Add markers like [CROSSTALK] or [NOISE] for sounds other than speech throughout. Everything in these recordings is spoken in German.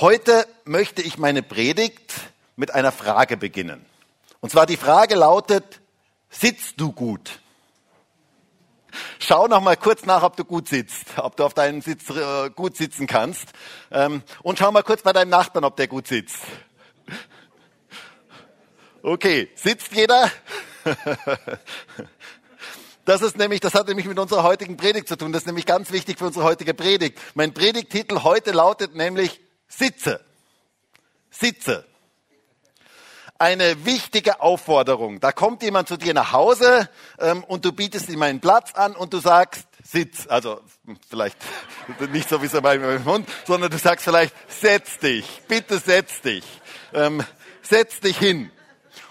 Heute möchte ich meine Predigt mit einer Frage beginnen. Und zwar die Frage lautet, sitzt du gut? Schau noch mal kurz nach, ob du gut sitzt, ob du auf deinem Sitz äh, gut sitzen kannst. Ähm, und schau mal kurz bei deinem Nachbarn, ob der gut sitzt. Okay, sitzt jeder? [LAUGHS] Das ist nämlich, das hat nämlich mit unserer heutigen Predigt zu tun. Das ist nämlich ganz wichtig für unsere heutige Predigt. Mein Predigtitel heute lautet nämlich Sitze. Sitze. Eine wichtige Aufforderung. Da kommt jemand zu dir nach Hause ähm, und du bietest ihm einen Platz an und du sagst, sitz. Also vielleicht [LAUGHS] nicht so wie so bei meinem Hund, sondern du sagst vielleicht, setz dich, bitte setz dich. Ähm, setz dich hin.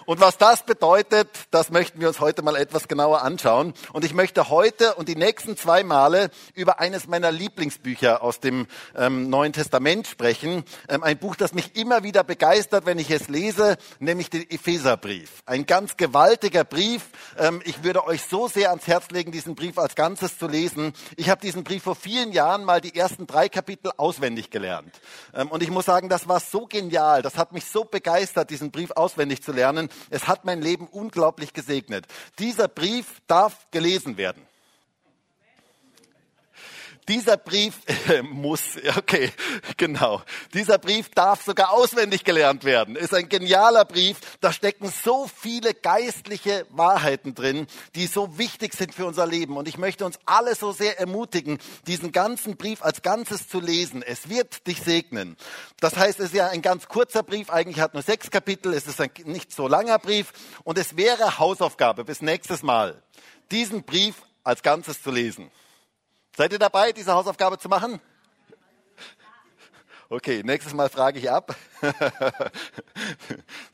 Und was das bedeutet, das möchten wir uns heute mal etwas genauer anschauen. Und ich möchte heute und die nächsten zwei Male über eines meiner Lieblingsbücher aus dem ähm, Neuen Testament sprechen. Ähm, ein Buch, das mich immer wieder begeistert, wenn ich es lese, nämlich den Epheserbrief. Ein ganz gewaltiger Brief. Ähm, ich würde euch so sehr ans Herz legen, diesen Brief als Ganzes zu lesen. Ich habe diesen Brief vor vielen Jahren mal die ersten drei Kapitel auswendig gelernt. Ähm, und ich muss sagen, das war so genial. Das hat mich so begeistert, diesen Brief auswendig zu lernen. Es hat mein Leben unglaublich gesegnet. Dieser Brief darf gelesen werden. Dieser Brief äh, muss, [LAUGHS] okay, genau. Dieser Brief darf sogar auswendig gelernt werden. Ist ein genialer Brief. Da stecken so viele geistliche Wahrheiten drin, die so wichtig sind für unser Leben. Und ich möchte uns alle so sehr ermutigen, diesen ganzen Brief als Ganzes zu lesen. Es wird dich segnen. Das heißt, es ist ja ein ganz kurzer Brief. Eigentlich hat nur sechs Kapitel. Es ist ein nicht so langer Brief. Und es wäre Hausaufgabe bis nächstes Mal, diesen Brief als Ganzes zu lesen. Seid ihr dabei, diese Hausaufgabe zu machen? Okay, nächstes Mal frage ich ab. [LAUGHS]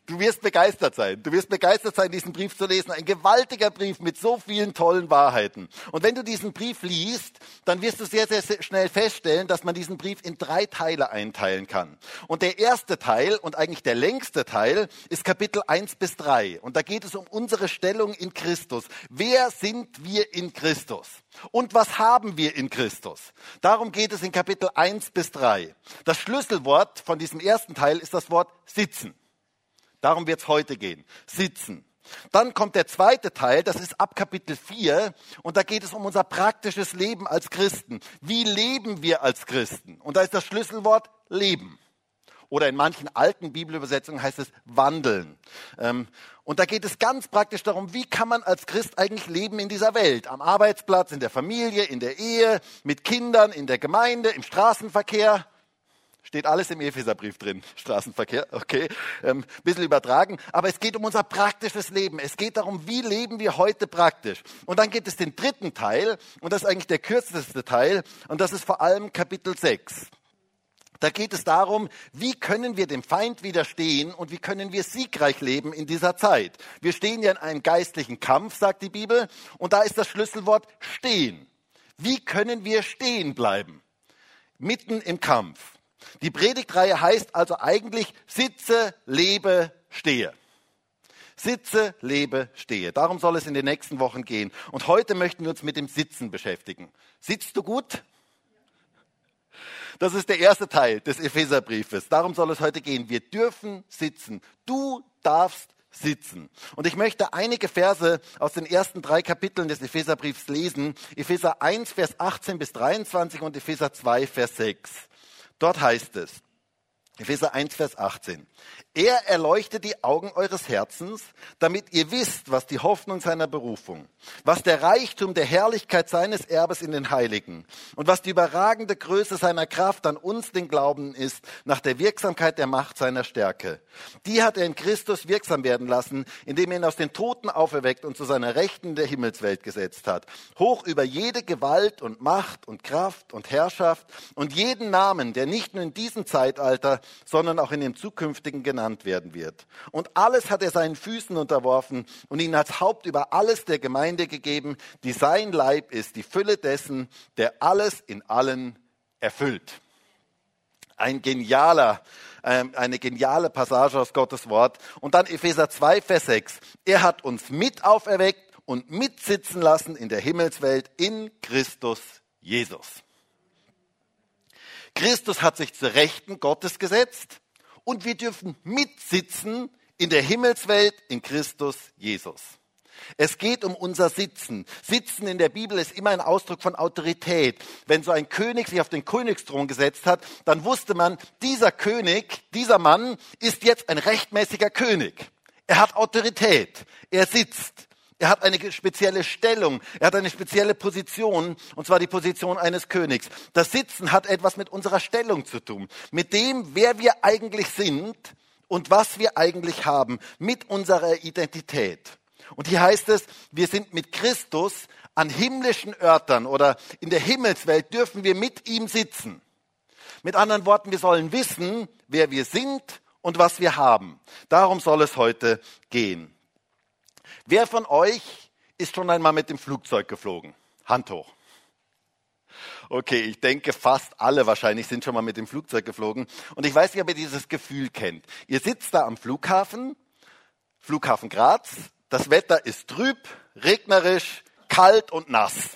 Du wirst begeistert sein. Du wirst begeistert sein, diesen Brief zu lesen. Ein gewaltiger Brief mit so vielen tollen Wahrheiten. Und wenn du diesen Brief liest, dann wirst du sehr, sehr, schnell feststellen, dass man diesen Brief in drei Teile einteilen kann. Und der erste Teil und eigentlich der längste Teil ist Kapitel 1 bis 3. Und da geht es um unsere Stellung in Christus. Wer sind wir in Christus? Und was haben wir in Christus? Darum geht es in Kapitel 1 bis 3. Das Schlüsselwort von diesem ersten Teil ist das Wort sitzen. Darum wird es heute gehen. Sitzen. Dann kommt der zweite Teil, das ist ab Kapitel 4 und da geht es um unser praktisches Leben als Christen. Wie leben wir als Christen? Und da ist das Schlüsselwort Leben. Oder in manchen alten Bibelübersetzungen heißt es wandeln. Ähm, und da geht es ganz praktisch darum, wie kann man als Christ eigentlich leben in dieser Welt? Am Arbeitsplatz, in der Familie, in der Ehe, mit Kindern, in der Gemeinde, im Straßenverkehr. Steht alles im Epheserbrief drin. [LAUGHS] Straßenverkehr, okay. Ähm, bisschen übertragen. Aber es geht um unser praktisches Leben. Es geht darum, wie leben wir heute praktisch. Und dann gibt es den dritten Teil. Und das ist eigentlich der kürzeste Teil. Und das ist vor allem Kapitel 6. Da geht es darum, wie können wir dem Feind widerstehen und wie können wir siegreich leben in dieser Zeit. Wir stehen ja in einem geistlichen Kampf, sagt die Bibel, und da ist das Schlüsselwort stehen. Wie können wir stehen bleiben? Mitten im Kampf. Die Predigtreihe heißt also eigentlich sitze, lebe, stehe. Sitze, lebe, stehe. Darum soll es in den nächsten Wochen gehen. Und heute möchten wir uns mit dem Sitzen beschäftigen. Sitzt du gut? Das ist der erste Teil des Epheserbriefes. Darum soll es heute gehen. Wir dürfen sitzen. Du darfst sitzen. Und ich möchte einige Verse aus den ersten drei Kapiteln des Epheserbriefs lesen. Epheser 1, Vers 18 bis 23 und Epheser 2, Vers 6. Dort heißt es, Epheser 1, Vers 18. Er erleuchtet die Augen eures Herzens, damit ihr wisst, was die Hoffnung seiner Berufung, was der Reichtum der Herrlichkeit seines Erbes in den Heiligen und was die überragende Größe seiner Kraft an uns, den Glauben, ist, nach der Wirksamkeit der Macht seiner Stärke. Die hat er in Christus wirksam werden lassen, indem er ihn aus den Toten auferweckt und zu seiner Rechten der Himmelswelt gesetzt hat. Hoch über jede Gewalt und Macht und Kraft und Herrschaft und jeden Namen, der nicht nur in diesem Zeitalter, sondern auch in dem zukünftigen genannt werden wird. Und alles hat er seinen Füßen unterworfen und ihn als Haupt über alles der Gemeinde gegeben, die sein Leib ist, die Fülle dessen, der alles in allen erfüllt. Ein genialer, ähm, eine geniale Passage aus Gottes Wort. Und dann Epheser 2, Vers 6. Er hat uns mit auferweckt und mitsitzen lassen in der Himmelswelt in Christus Jesus. Christus hat sich zur Rechten Gottes gesetzt und wir dürfen mitsitzen in der Himmelswelt in Christus Jesus. Es geht um unser Sitzen. Sitzen in der Bibel ist immer ein Ausdruck von Autorität. Wenn so ein König sich auf den Königsthron gesetzt hat, dann wusste man, dieser König, dieser Mann ist jetzt ein rechtmäßiger König. Er hat Autorität. Er sitzt. Er hat eine spezielle Stellung, er hat eine spezielle Position, und zwar die Position eines Königs. Das Sitzen hat etwas mit unserer Stellung zu tun, mit dem, wer wir eigentlich sind und was wir eigentlich haben, mit unserer Identität. Und hier heißt es, wir sind mit Christus an himmlischen Örtern oder in der Himmelswelt dürfen wir mit ihm sitzen. Mit anderen Worten, wir sollen wissen, wer wir sind und was wir haben. Darum soll es heute gehen. Wer von euch ist schon einmal mit dem Flugzeug geflogen? Hand hoch. Okay, ich denke, fast alle wahrscheinlich sind schon mal mit dem Flugzeug geflogen. Und ich weiß nicht, ob ihr dieses Gefühl kennt. Ihr sitzt da am Flughafen, Flughafen Graz, das Wetter ist trüb, regnerisch, kalt und nass.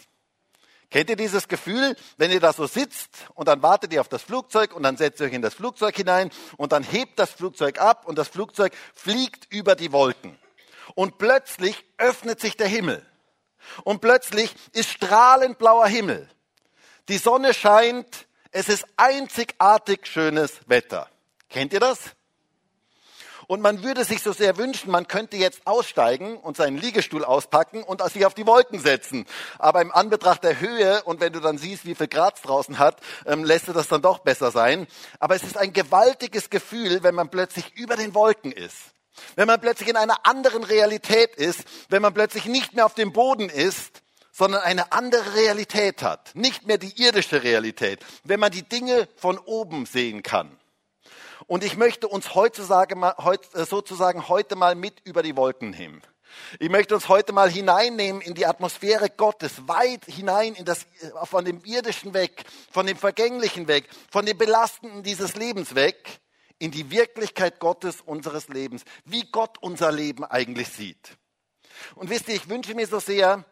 Kennt ihr dieses Gefühl, wenn ihr da so sitzt und dann wartet ihr auf das Flugzeug und dann setzt ihr euch in das Flugzeug hinein und dann hebt das Flugzeug ab und das Flugzeug fliegt über die Wolken. Und plötzlich öffnet sich der Himmel. Und plötzlich ist strahlend blauer Himmel. Die Sonne scheint, es ist einzigartig schönes Wetter. Kennt ihr das? Und man würde sich so sehr wünschen, man könnte jetzt aussteigen und seinen Liegestuhl auspacken und sich auf die Wolken setzen. Aber im Anbetracht der Höhe und wenn du dann siehst, wie viel Grad es draußen hat, ähm, lässt du das dann doch besser sein. Aber es ist ein gewaltiges Gefühl, wenn man plötzlich über den Wolken ist. Wenn man plötzlich in einer anderen Realität ist, wenn man plötzlich nicht mehr auf dem Boden ist, sondern eine andere Realität hat. Nicht mehr die irdische Realität. Wenn man die Dinge von oben sehen kann. Und ich möchte uns sozusagen heute mal mit über die Wolken nehmen. Ich möchte uns heute mal hineinnehmen in die Atmosphäre Gottes, weit hinein in das, von dem irdischen weg, von dem vergänglichen weg, von dem belastenden dieses Lebens weg, in die Wirklichkeit Gottes unseres Lebens, wie Gott unser Leben eigentlich sieht. Und wisst ihr, ich wünsche mir so sehr,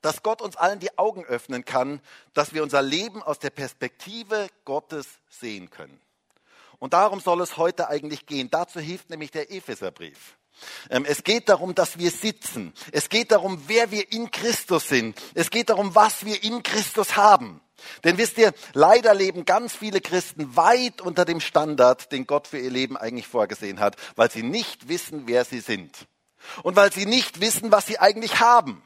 dass Gott uns allen die Augen öffnen kann, dass wir unser Leben aus der Perspektive Gottes sehen können. Und darum soll es heute eigentlich gehen. Dazu hilft nämlich der Epheserbrief. Ähm, es geht darum, dass wir sitzen. Es geht darum, wer wir in Christus sind. Es geht darum, was wir in Christus haben. Denn wisst ihr, leider leben ganz viele Christen weit unter dem Standard, den Gott für ihr Leben eigentlich vorgesehen hat, weil sie nicht wissen, wer sie sind. Und weil sie nicht wissen, was sie eigentlich haben.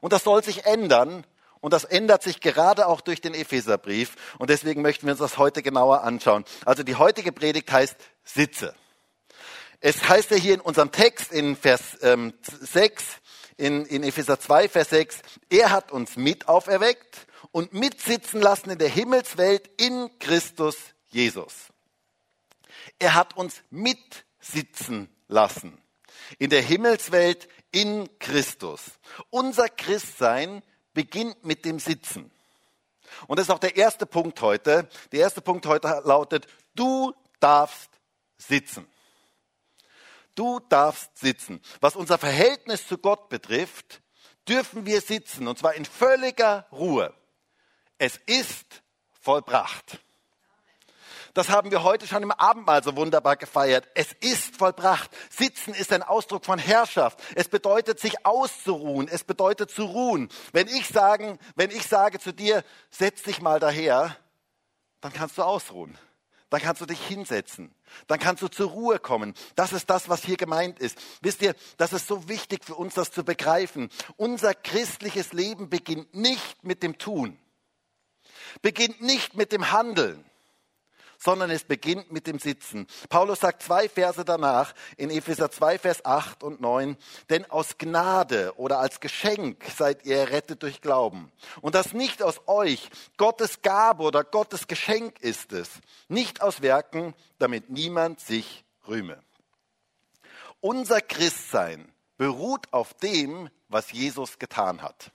Und das soll sich ändern, und das ändert sich gerade auch durch den Epheserbrief. Und deswegen möchten wir uns das heute genauer anschauen. Also die heutige Predigt heißt Sitze. Es heißt ja hier in unserem Text in Vers ähm, 6, in, in Epheser 2, Vers 6, er hat uns mit auferweckt und mitsitzen lassen in der Himmelswelt in Christus Jesus. Er hat uns mitsitzen lassen in der Himmelswelt in Christus. Unser Christsein beginnt mit dem Sitzen. Und das ist auch der erste Punkt heute. Der erste Punkt heute lautet, du darfst sitzen. Du darfst sitzen. Was unser Verhältnis zu Gott betrifft, dürfen wir sitzen, und zwar in völliger Ruhe. Es ist vollbracht. Das haben wir heute schon im Abendmahl so wunderbar gefeiert. Es ist vollbracht. Sitzen ist ein Ausdruck von Herrschaft. Es bedeutet, sich auszuruhen. Es bedeutet zu ruhen. Wenn ich, sagen, wenn ich sage zu dir, setz dich mal daher, dann kannst du ausruhen. Dann kannst du dich hinsetzen. Dann kannst du zur Ruhe kommen. Das ist das, was hier gemeint ist. Wisst ihr, das ist so wichtig für uns, das zu begreifen. Unser christliches Leben beginnt nicht mit dem Tun. Beginnt nicht mit dem Handeln sondern es beginnt mit dem Sitzen. Paulus sagt zwei Verse danach in Epheser 2, Vers 8 und 9, denn aus Gnade oder als Geschenk seid ihr errettet durch Glauben. Und das nicht aus euch, Gottes Gabe oder Gottes Geschenk ist es, nicht aus Werken, damit niemand sich rühme. Unser Christsein beruht auf dem, was Jesus getan hat.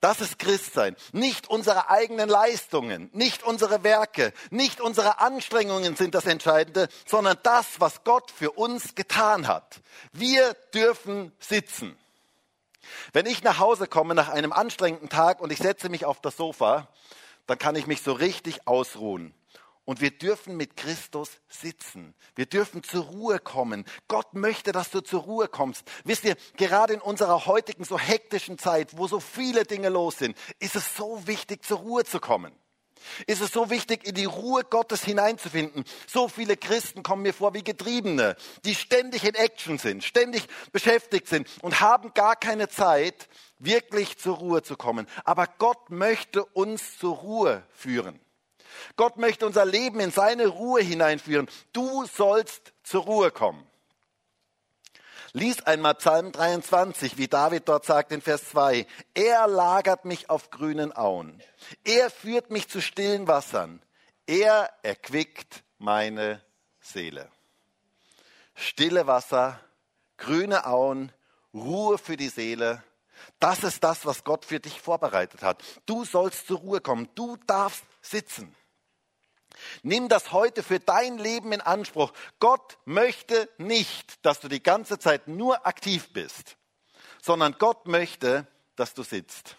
Das ist Christsein. Nicht unsere eigenen Leistungen, nicht unsere Werke, nicht unsere Anstrengungen sind das Entscheidende, sondern das, was Gott für uns getan hat. Wir dürfen sitzen. Wenn ich nach Hause komme nach einem anstrengenden Tag und ich setze mich auf das Sofa, dann kann ich mich so richtig ausruhen. Und wir dürfen mit Christus sitzen. Wir dürfen zur Ruhe kommen. Gott möchte, dass du zur Ruhe kommst. Wisst ihr, gerade in unserer heutigen so hektischen Zeit, wo so viele Dinge los sind, ist es so wichtig, zur Ruhe zu kommen. Ist es so wichtig, in die Ruhe Gottes hineinzufinden. So viele Christen kommen mir vor wie Getriebene, die ständig in Action sind, ständig beschäftigt sind und haben gar keine Zeit, wirklich zur Ruhe zu kommen. Aber Gott möchte uns zur Ruhe führen. Gott möchte unser Leben in seine Ruhe hineinführen. Du sollst zur Ruhe kommen. Lies einmal Psalm 23, wie David dort sagt in Vers 2. Er lagert mich auf grünen Auen. Er führt mich zu stillen Wassern. Er erquickt meine Seele. Stille Wasser, grüne Auen, Ruhe für die Seele. Das ist das, was Gott für dich vorbereitet hat. Du sollst zur Ruhe kommen. Du darfst sitzen. Nimm das heute für dein Leben in Anspruch. Gott möchte nicht, dass du die ganze Zeit nur aktiv bist, sondern Gott möchte, dass du sitzt.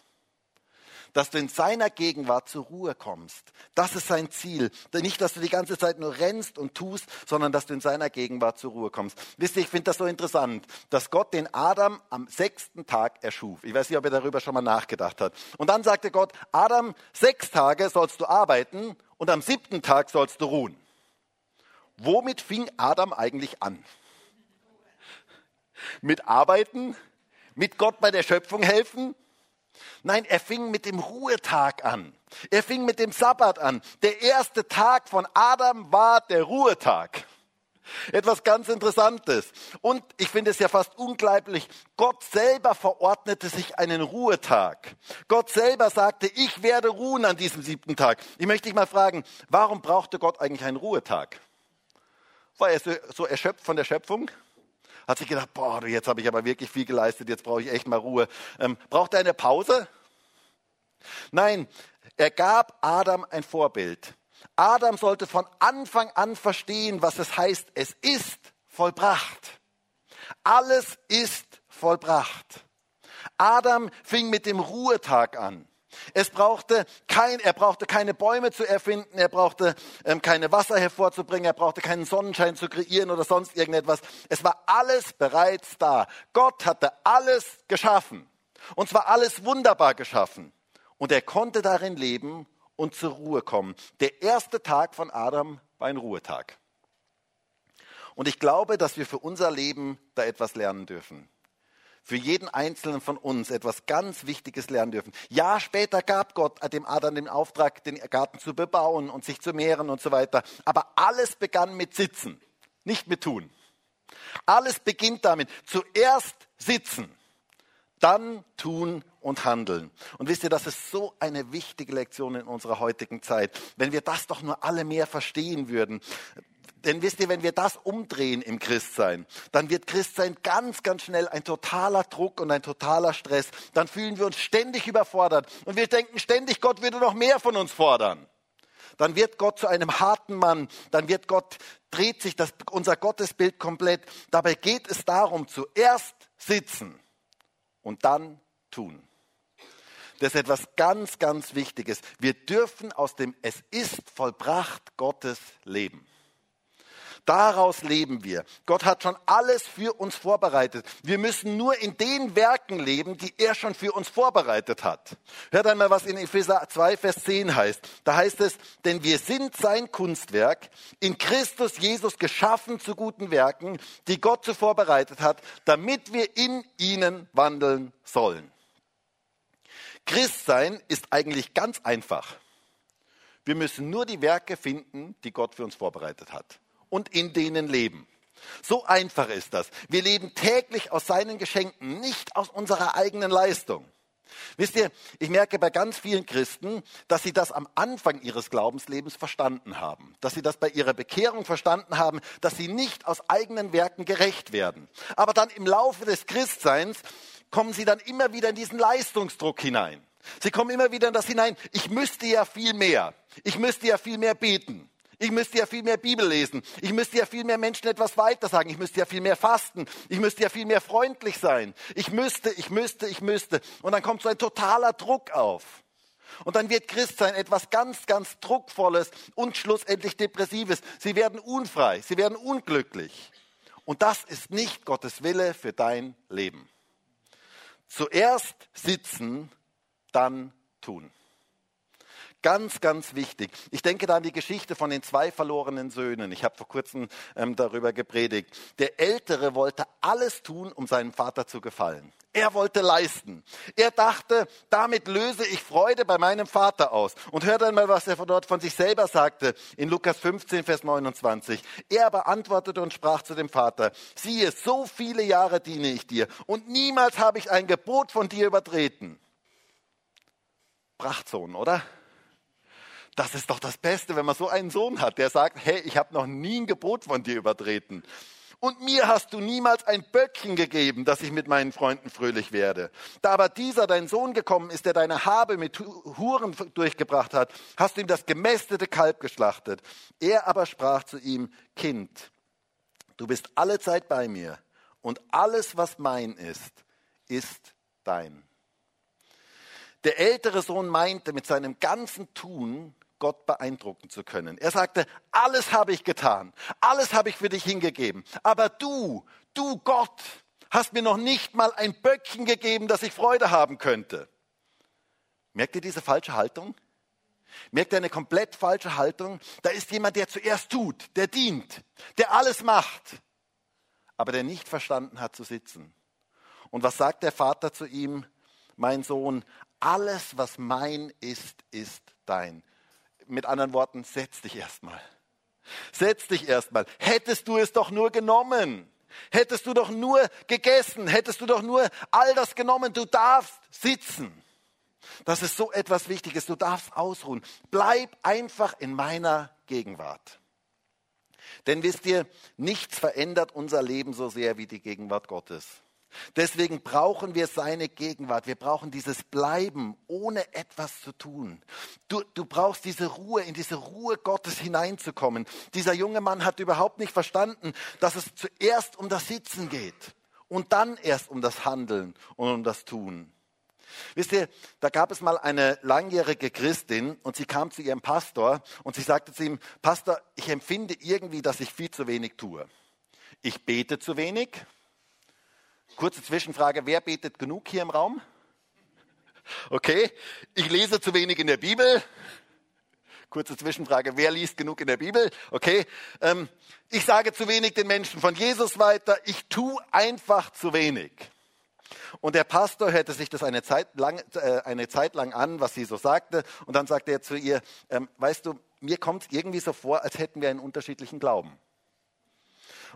Dass du in seiner Gegenwart zur Ruhe kommst. Das ist sein Ziel. Nicht, dass du die ganze Zeit nur rennst und tust, sondern dass du in seiner Gegenwart zur Ruhe kommst. Wisst ihr, ich finde das so interessant, dass Gott den Adam am sechsten Tag erschuf. Ich weiß nicht, ob er darüber schon mal nachgedacht hat. Und dann sagte Gott, Adam, sechs Tage sollst du arbeiten und am siebten Tag sollst du ruhen. Womit fing Adam eigentlich an? Mit Arbeiten? Mit Gott bei der Schöpfung helfen? Nein, er fing mit dem Ruhetag an. Er fing mit dem Sabbat an. Der erste Tag von Adam war der Ruhetag. Etwas ganz Interessantes. Und ich finde es ja fast unglaublich, Gott selber verordnete sich einen Ruhetag. Gott selber sagte, ich werde ruhen an diesem siebten Tag. Ich möchte dich mal fragen, warum brauchte Gott eigentlich einen Ruhetag? War er so, erschöpft von der Schöpfung? Hat sich gedacht, boah, jetzt habe ich aber wirklich viel geleistet, jetzt brauche ich echt mal Ruhe. Ähm, braucht er eine Pause? Nein, er gab Adam ein Vorbild. Adam sollte von Anfang an verstehen, was es heißt, es ist vollbracht. Alles ist vollbracht. Adam fing mit dem Ruhetag an. Es brauchte kein, er brauchte keine Bäume zu erfinden, er brauchte ähm, keine Wasser hervorzubringen, er brauchte keinen Sonnenschein zu kreieren oder sonst irgendetwas. Es war alles bereits da. Gott hatte alles geschaffen. Und zwar alles wunderbar geschaffen. Und er konnte darin leben und zur Ruhe kommen. Der erste Tag von Adam war ein Ruhetag. Und ich glaube, dass wir für unser Leben da etwas lernen dürfen. Für jeden Einzelnen von uns etwas ganz Wichtiges lernen dürfen. Ja, später gab Gott dem Adam den Auftrag, den Garten zu bebauen und sich zu mehren und so weiter. Aber alles begann mit Sitzen, nicht mit Tun. Alles beginnt damit. Zuerst sitzen dann tun und handeln. Und wisst ihr, das ist so eine wichtige Lektion in unserer heutigen Zeit. Wenn wir das doch nur alle mehr verstehen würden. Denn wisst ihr, wenn wir das umdrehen im Christsein, dann wird Christsein ganz, ganz schnell ein totaler Druck und ein totaler Stress. Dann fühlen wir uns ständig überfordert und wir denken ständig, Gott würde noch mehr von uns fordern. Dann wird Gott zu einem harten Mann, dann wird Gott, dreht sich das, unser Gottesbild komplett. Dabei geht es darum, zuerst sitzen und dann tun. Das ist etwas ganz, ganz Wichtiges. Wir dürfen aus dem Es ist vollbracht Gottes leben. Daraus leben wir. Gott hat schon alles für uns vorbereitet. Wir müssen nur in den Werken leben, die er schon für uns vorbereitet hat. Hört einmal, was in Epheser 2, Vers 10 heißt. Da heißt es, denn wir sind sein Kunstwerk, in Christus Jesus geschaffen zu guten Werken, die Gott zuvor bereitet hat, damit wir in ihnen wandeln sollen. Christsein ist eigentlich ganz einfach. Wir müssen nur die Werke finden, die Gott für uns vorbereitet hat und in denen leben. So einfach ist das. Wir leben täglich aus seinen Geschenken, nicht aus unserer eigenen Leistung. Wisst ihr, ich merke bei ganz vielen Christen, dass sie das am Anfang ihres Glaubenslebens verstanden haben, dass sie das bei ihrer Bekehrung verstanden haben, dass sie nicht aus eigenen Werken gerecht werden. Aber dann im Laufe des Christseins kommen sie dann immer wieder in diesen Leistungsdruck hinein. Sie kommen immer wieder in das hinein, ich müsste ja viel mehr, ich müsste ja viel mehr beten. Ich müsste ja viel mehr Bibel lesen. Ich müsste ja viel mehr Menschen etwas weiter sagen. Ich müsste ja viel mehr fasten. Ich müsste ja viel mehr freundlich sein. Ich müsste, ich müsste, ich müsste. Und dann kommt so ein totaler Druck auf. Und dann wird Christsein etwas ganz, ganz Druckvolles und schlussendlich Depressives. Sie werden unfrei, sie werden unglücklich. Und das ist nicht Gottes Wille für dein Leben. Zuerst sitzen, dann tun. Ganz, ganz wichtig. Ich denke da an die Geschichte von den zwei verlorenen Söhnen. Ich habe vor kurzem ähm, darüber gepredigt. Der Ältere wollte alles tun, um seinem Vater zu gefallen. Er wollte leisten. Er dachte, damit löse ich Freude bei meinem Vater aus. Und hört einmal, was er von dort von sich selber sagte in Lukas 15, Vers 29. Er aber antwortete und sprach zu dem Vater, siehe, so viele Jahre diene ich dir und niemals habe ich ein Gebot von dir übertreten. Prachtsohn, oder? Das ist doch das Beste, wenn man so einen Sohn hat, der sagt, hey, ich habe noch nie ein Gebot von dir übertreten. Und mir hast du niemals ein Böckchen gegeben, dass ich mit meinen Freunden fröhlich werde. Da aber dieser dein Sohn gekommen ist, der deine Habe mit Huren durchgebracht hat, hast du ihm das gemästete Kalb geschlachtet. Er aber sprach zu ihm, Kind, du bist alle Zeit bei mir und alles, was mein ist, ist dein. Der ältere Sohn meinte mit seinem ganzen Tun, Gott beeindrucken zu können. Er sagte, alles habe ich getan, alles habe ich für dich hingegeben, aber du, du Gott, hast mir noch nicht mal ein Böckchen gegeben, dass ich Freude haben könnte. Merkt ihr diese falsche Haltung? Merkt ihr eine komplett falsche Haltung? Da ist jemand, der zuerst tut, der dient, der alles macht, aber der nicht verstanden hat zu sitzen. Und was sagt der Vater zu ihm? Mein Sohn, alles, was mein ist, ist dein mit anderen Worten, setz dich erstmal. Setz dich erstmal. Hättest du es doch nur genommen. Hättest du doch nur gegessen. Hättest du doch nur all das genommen. Du darfst sitzen. Das ist so etwas Wichtiges. Du darfst ausruhen. Bleib einfach in meiner Gegenwart. Denn wisst ihr, nichts verändert unser Leben so sehr wie die Gegenwart Gottes. Deswegen brauchen wir seine Gegenwart. Wir brauchen dieses Bleiben, ohne etwas zu tun. Du, du brauchst diese Ruhe, in diese Ruhe Gottes hineinzukommen. Dieser junge Mann hat überhaupt nicht verstanden, dass es zuerst um das Sitzen geht und dann erst um das Handeln und um das Tun. Wisst ihr, da gab es mal eine langjährige Christin und sie kam zu ihrem Pastor und sie sagte zu ihm, Pastor, ich empfinde irgendwie, dass ich viel zu wenig tue. Ich bete zu wenig, Kurze Zwischenfrage, wer betet genug hier im Raum? Okay, ich lese zu wenig in der Bibel. Kurze Zwischenfrage, wer liest genug in der Bibel? Okay, ähm, ich sage zu wenig den Menschen von Jesus weiter. Ich tue einfach zu wenig. Und der Pastor hörte sich das eine Zeit lang, äh, eine Zeit lang an, was sie so sagte. Und dann sagte er zu ihr, ähm, weißt du, mir kommt es irgendwie so vor, als hätten wir einen unterschiedlichen Glauben.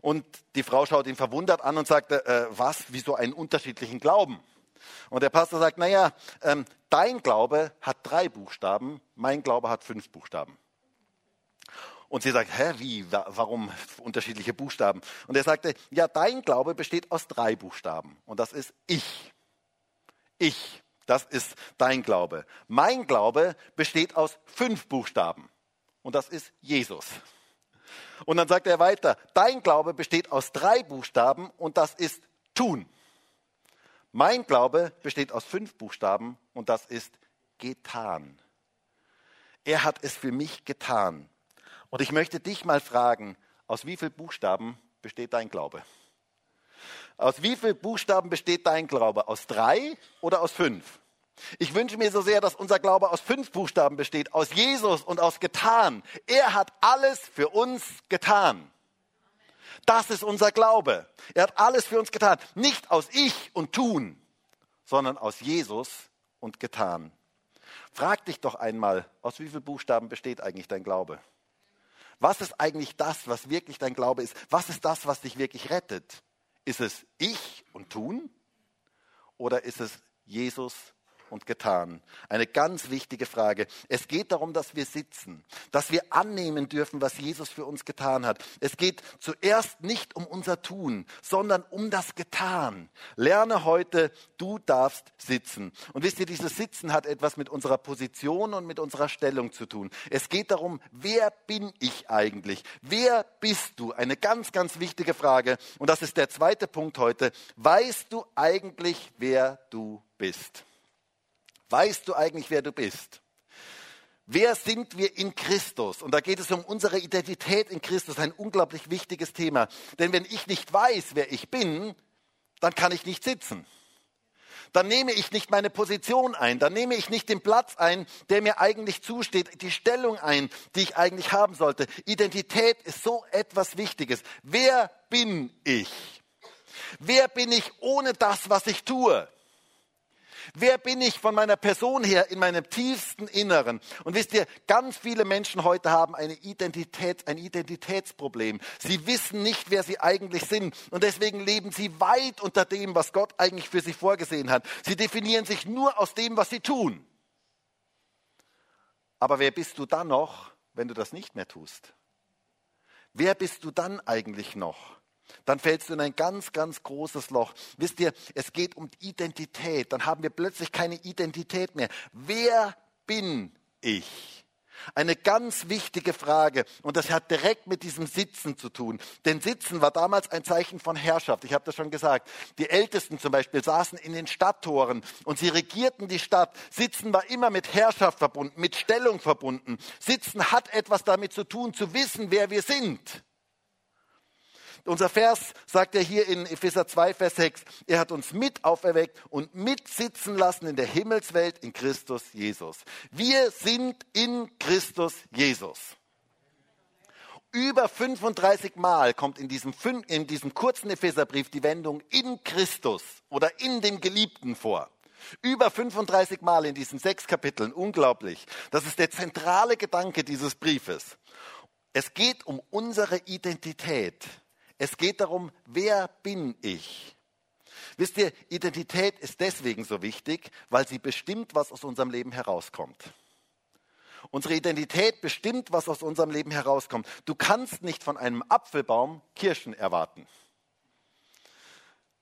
Und die Frau schaut ihn verwundert an und sagte, äh, was, wieso einen unterschiedlichen Glauben? Und der Pastor sagt, naja, ähm, dein Glaube hat drei Buchstaben, mein Glaube hat fünf Buchstaben. Und sie sagt, hä, wie, warum unterschiedliche Buchstaben? Und er sagte, ja, dein Glaube besteht aus drei Buchstaben. Und das ist ich. Ich, das ist dein Glaube. Mein Glaube besteht aus fünf Buchstaben. Und das ist Jesus. Und dann sagt er weiter, dein Glaube besteht aus drei Buchstaben und das ist tun. Mein Glaube besteht aus fünf Buchstaben und das ist getan. Er hat es für mich getan. Und ich möchte dich mal fragen, aus wie vielen Buchstaben besteht dein Glaube? Aus wie vielen Buchstaben besteht dein Glaube? Aus drei oder aus fünf? Ich wünsche mir so sehr, dass unser Glaube aus fünf Buchstaben besteht, aus Jesus und aus getan. Er hat alles für uns getan. Das ist unser Glaube. Er hat alles für uns getan. Nicht aus Ich und Tun, sondern aus Jesus und getan. Frag dich doch einmal, aus wie vielen Buchstaben besteht eigentlich dein Glaube? Was ist eigentlich das, was wirklich dein Glaube ist? Was ist das, was dich wirklich rettet? Ist es Ich und Tun? Oder ist es Jesus und getan? Eine ganz wichtige Frage. Es geht darum, dass wir sitzen, dass wir annehmen dürfen, was Jesus für uns getan hat. Es geht zuerst nicht um unser Tun, sondern um das Getan. Lerne heute, du darfst sitzen. Und wisst ihr, dieses Sitzen hat etwas mit unserer Position und mit unserer Stellung zu tun. Es geht darum, wer bin ich eigentlich? Wer bist du? Eine ganz, ganz wichtige Frage. Und das ist der zweite Punkt heute. Weißt du eigentlich, wer du bist? Weißt du eigentlich, wer du bist? Wer sind wir in Christus? Und da geht es um unsere Identität in Christus, ein unglaublich wichtiges Thema. Denn wenn ich nicht weiß, wer ich bin, dann kann ich nicht sitzen. Dann nehme ich nicht meine Position ein, dann nehme ich nicht den Platz ein, der mir eigentlich zusteht, die Stellung ein, die ich eigentlich haben sollte. Identität ist so etwas Wichtiges. Wer bin ich? Wer bin ich ohne das, was ich tue? Wer bin ich von meiner Person her in meinem tiefsten Inneren? Und wisst ihr, ganz viele Menschen heute haben eine Identität, ein Identitätsproblem. Sie wissen nicht, wer sie eigentlich sind. Und deswegen leben sie weit unter dem, was Gott eigentlich für sie vorgesehen hat. Sie definieren sich nur aus dem, was sie tun. Aber wer bist du dann noch, wenn du das nicht mehr tust? Wer bist du dann eigentlich noch? Dann fällst du in ein ganz, ganz großes Loch. Wisst ihr, es geht um Identität. Dann haben wir plötzlich keine Identität mehr. Wer bin ich? Eine ganz wichtige Frage und das hat direkt mit diesem Sitzen zu tun. Denn Sitzen war damals ein Zeichen von Herrschaft. Ich habe das schon gesagt. Die Ältesten zum Beispiel saßen in den Stadttoren und sie regierten die Stadt. Sitzen war immer mit Herrschaft verbunden, mit Stellung verbunden. Sitzen hat etwas damit zu tun, zu wissen, wer wir sind. Unser Vers sagt ja hier in Epheser 2, Vers 6, er hat uns mit auferweckt und mitsitzen lassen in der Himmelswelt in Christus Jesus. Wir sind in Christus Jesus. Über 35 Mal kommt in diesem, in diesem kurzen Epheserbrief die Wendung in Christus oder in dem Geliebten vor. Über 35 Mal in diesen sechs Kapiteln. Unglaublich. Das ist der zentrale Gedanke dieses Briefes. Es geht um unsere Identität. Es geht darum, wer bin ich? Wisst ihr, Identität ist deswegen so wichtig, weil sie bestimmt, was aus unserem Leben herauskommt. Unsere Identität bestimmt, was aus unserem Leben herauskommt. Du kannst nicht von einem Apfelbaum Kirschen erwarten.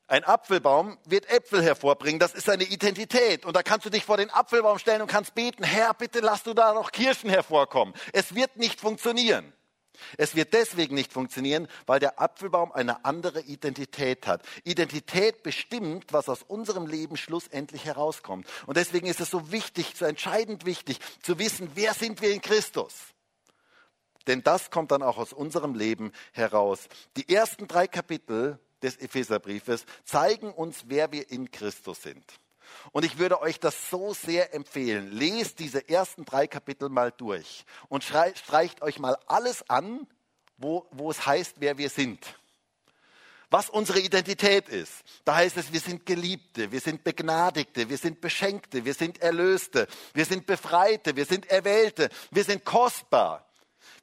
Ein Apfelbaum wird Äpfel hervorbringen, das ist seine Identität. Und da kannst du dich vor den Apfelbaum stellen und kannst beten, Herr, bitte lass du da noch Kirschen hervorkommen. Es wird nicht funktionieren. Es wird deswegen nicht funktionieren, weil der Apfelbaum eine andere Identität hat. Identität bestimmt, was aus unserem Leben schlussendlich herauskommt. Und deswegen ist es so wichtig, so entscheidend wichtig, zu wissen, wer sind wir in Christus. Denn das kommt dann auch aus unserem Leben heraus. Die ersten drei Kapitel des Epheserbriefes zeigen uns, wer wir in Christus sind. Und ich würde euch das so sehr empfehlen. Lest diese ersten drei Kapitel mal durch und streicht euch mal alles an, wo, wo es heißt, wer wir sind. Was unsere Identität ist. Da heißt es, wir sind Geliebte, wir sind Begnadigte, wir sind Beschenkte, wir sind Erlöste, wir sind Befreite, wir sind Erwählte, wir sind kostbar.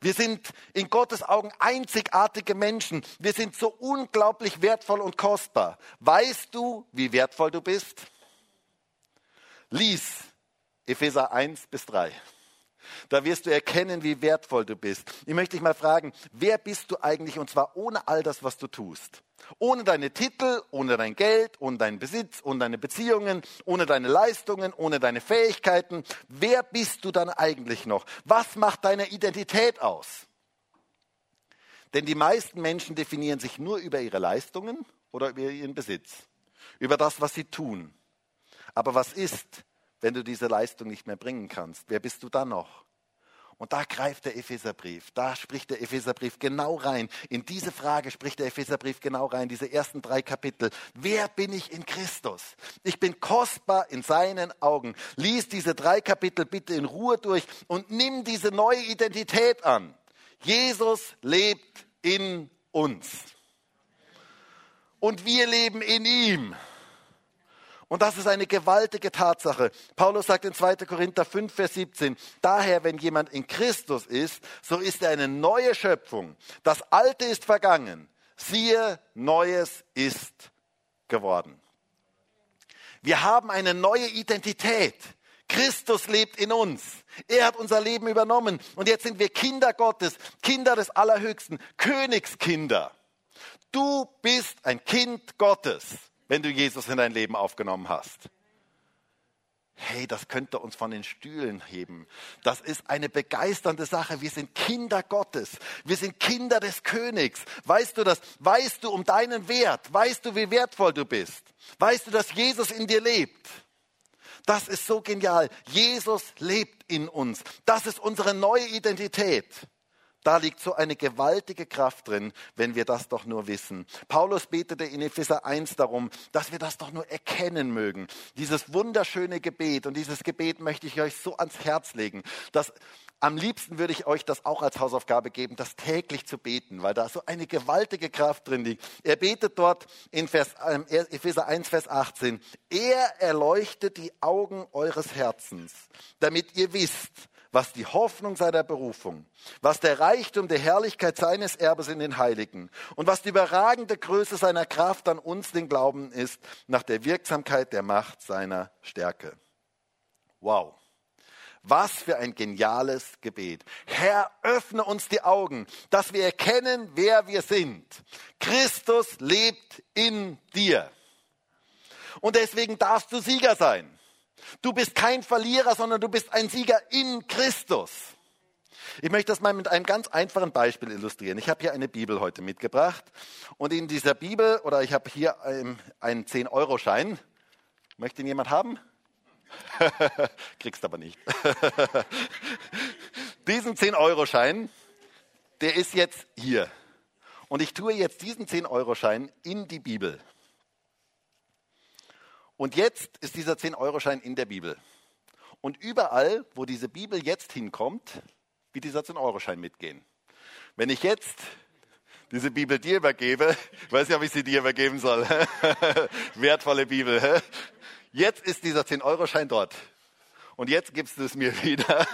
Wir sind in Gottes Augen einzigartige Menschen. Wir sind so unglaublich wertvoll und kostbar. Weißt du, wie wertvoll du bist? Lies Epheser 1 bis 3. Da wirst du erkennen, wie wertvoll du bist. Ich möchte dich mal fragen, wer bist du eigentlich und zwar ohne all das, was du tust? Ohne deine Titel, ohne dein Geld, ohne deinen Besitz, ohne deine Beziehungen, ohne deine Leistungen, ohne deine Fähigkeiten. Wer bist du dann eigentlich noch? Was macht deine Identität aus? Denn die meisten Menschen definieren sich nur über ihre Leistungen oder über ihren Besitz, über das, was sie tun. Aber was ist, wenn du diese Leistung nicht mehr bringen kannst? Wer bist du dann noch? Und da greift der Epheserbrief, da spricht der Epheserbrief genau rein. In diese Frage spricht der Epheserbrief genau rein, diese ersten drei Kapitel. Wer bin ich in Christus? Ich bin kostbar in seinen Augen. Lies diese drei Kapitel bitte in Ruhe durch und nimm diese neue Identität an. Jesus lebt in uns. Und wir leben in ihm. Und das ist eine gewaltige Tatsache. Paulus sagt in 2. Korinther 5, Vers 17, daher, wenn jemand in Christus ist, so ist er eine neue Schöpfung. Das Alte ist vergangen. Siehe, Neues ist geworden. Wir haben eine neue Identität. Christus lebt in uns. Er hat unser Leben übernommen. Und jetzt sind wir Kinder Gottes, Kinder des Allerhöchsten, Königskinder. Du bist ein Kind Gottes wenn du Jesus in dein Leben aufgenommen hast. Hey, das könnte uns von den Stühlen heben. Das ist eine begeisternde Sache. Wir sind Kinder Gottes. Wir sind Kinder des Königs. Weißt du das? Weißt du um deinen Wert? Weißt du, wie wertvoll du bist? Weißt du, dass Jesus in dir lebt? Das ist so genial. Jesus lebt in uns. Das ist unsere neue Identität. Da liegt so eine gewaltige Kraft drin, wenn wir das doch nur wissen. Paulus betete in Epheser 1 darum, dass wir das doch nur erkennen mögen. Dieses wunderschöne Gebet und dieses Gebet möchte ich euch so ans Herz legen, dass am liebsten würde ich euch das auch als Hausaufgabe geben, das täglich zu beten, weil da so eine gewaltige Kraft drin liegt. Er betet dort in Vers, äh, Epheser 1, Vers 18. Er erleuchtet die Augen eures Herzens, damit ihr wisst, was die Hoffnung seiner Berufung, was der Reichtum der Herrlichkeit seines Erbes in den Heiligen und was die überragende Größe seiner Kraft an uns, den Glauben ist, nach der Wirksamkeit der Macht seiner Stärke. Wow. Was für ein geniales Gebet. Herr, öffne uns die Augen, dass wir erkennen, wer wir sind. Christus lebt in dir. Und deswegen darfst du Sieger sein. Du bist kein Verlierer, sondern du bist ein Sieger in Christus. Ich möchte das mal mit einem ganz einfachen Beispiel illustrieren. Ich habe hier eine Bibel heute mitgebracht und in dieser Bibel, oder ich habe hier einen 10-Euro-Schein. Möchte ihn jemand haben? [LAUGHS] Kriegst aber nicht. [LAUGHS] diesen 10-Euro-Schein, der ist jetzt hier. Und ich tue jetzt diesen 10-Euro-Schein in die Bibel. Und jetzt ist dieser 10-Euro-Schein in der Bibel. Und überall, wo diese Bibel jetzt hinkommt, wird dieser 10-Euro-Schein mitgehen. Wenn ich jetzt diese Bibel dir übergebe, [LAUGHS] weiß ich, ob ich sie dir übergeben soll. [LAUGHS] Wertvolle Bibel. [LAUGHS] Jetzt ist dieser 10-Euro-Schein dort. Und jetzt gibst du es mir wieder.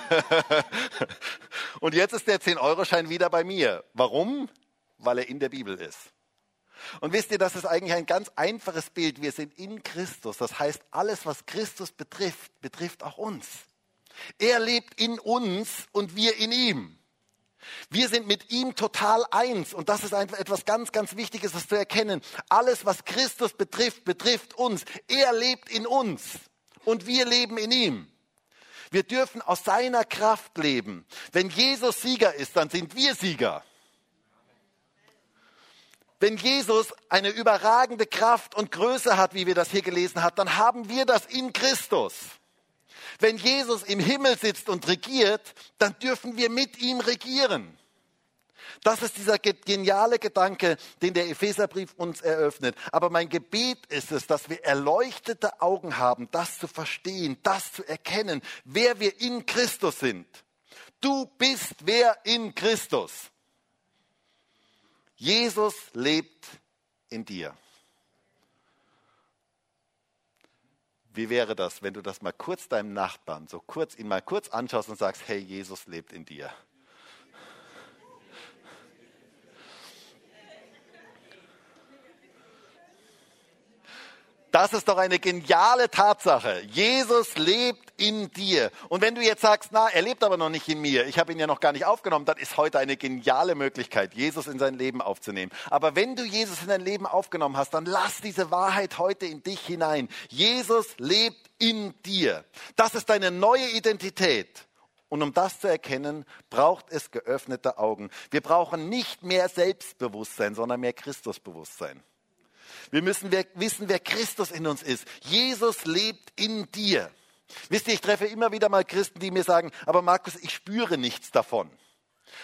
Und jetzt ist der 10-Euro-Schein wieder bei mir. Warum? Weil er in der Bibel ist. Und wisst ihr, das ist eigentlich ein ganz einfaches Bild. Wir sind in Christus. Das heißt, alles, was Christus betrifft, betrifft auch uns. Er lebt in uns und wir in ihm. Wir sind mit ihm total eins und das ist einfach etwas ganz, ganz Wichtiges, das zu erkennen. Alles, was Christus betrifft, betrifft uns. Er lebt in uns und wir leben in ihm. Wir dürfen aus seiner Kraft leben. Wenn Jesus Sieger ist, dann sind wir Sieger. Wenn Jesus eine überragende Kraft und Größe hat, wie wir das hier gelesen haben, dann haben wir das in Christus. Wenn Jesus im Himmel sitzt und regiert, dann dürfen wir mit ihm regieren. Das ist dieser geniale Gedanke, den der Epheserbrief uns eröffnet. Aber mein Gebet ist es, dass wir erleuchtete Augen haben, das zu verstehen, das zu erkennen, wer wir in Christus sind. Du bist wer in Christus. Jesus lebt in dir. Wie wäre das, wenn du das mal kurz deinem Nachbarn, so kurz ihn mal kurz anschaust und sagst, hey, Jesus lebt in dir. Das ist doch eine geniale Tatsache. Jesus lebt in dir. Und wenn du jetzt sagst, na, er lebt aber noch nicht in mir, ich habe ihn ja noch gar nicht aufgenommen, dann ist heute eine geniale Möglichkeit, Jesus in sein Leben aufzunehmen. Aber wenn du Jesus in dein Leben aufgenommen hast, dann lass diese Wahrheit heute in dich hinein. Jesus lebt in dir. Das ist deine neue Identität. Und um das zu erkennen, braucht es geöffnete Augen. Wir brauchen nicht mehr Selbstbewusstsein, sondern mehr Christusbewusstsein. Wir müssen wissen, wer Christus in uns ist. Jesus lebt in dir. Wisst ihr, ich treffe immer wieder mal Christen, die mir sagen, aber Markus, ich spüre nichts davon.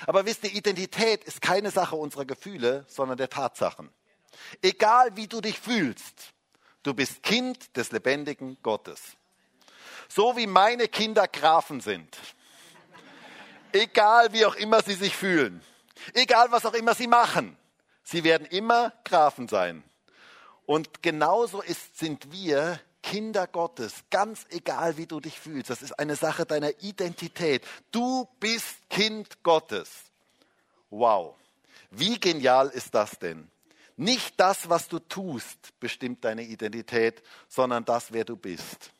Aber wisst ihr, Identität ist keine Sache unserer Gefühle, sondern der Tatsachen. Egal wie du dich fühlst, du bist Kind des lebendigen Gottes. So wie meine Kinder Grafen sind. Egal wie auch immer sie sich fühlen. Egal was auch immer sie machen. Sie werden immer Grafen sein. Und genauso ist, sind wir Kinder Gottes, ganz egal wie du dich fühlst. Das ist eine Sache deiner Identität. Du bist Kind Gottes. Wow. Wie genial ist das denn? Nicht das, was du tust, bestimmt deine Identität, sondern das, wer du bist.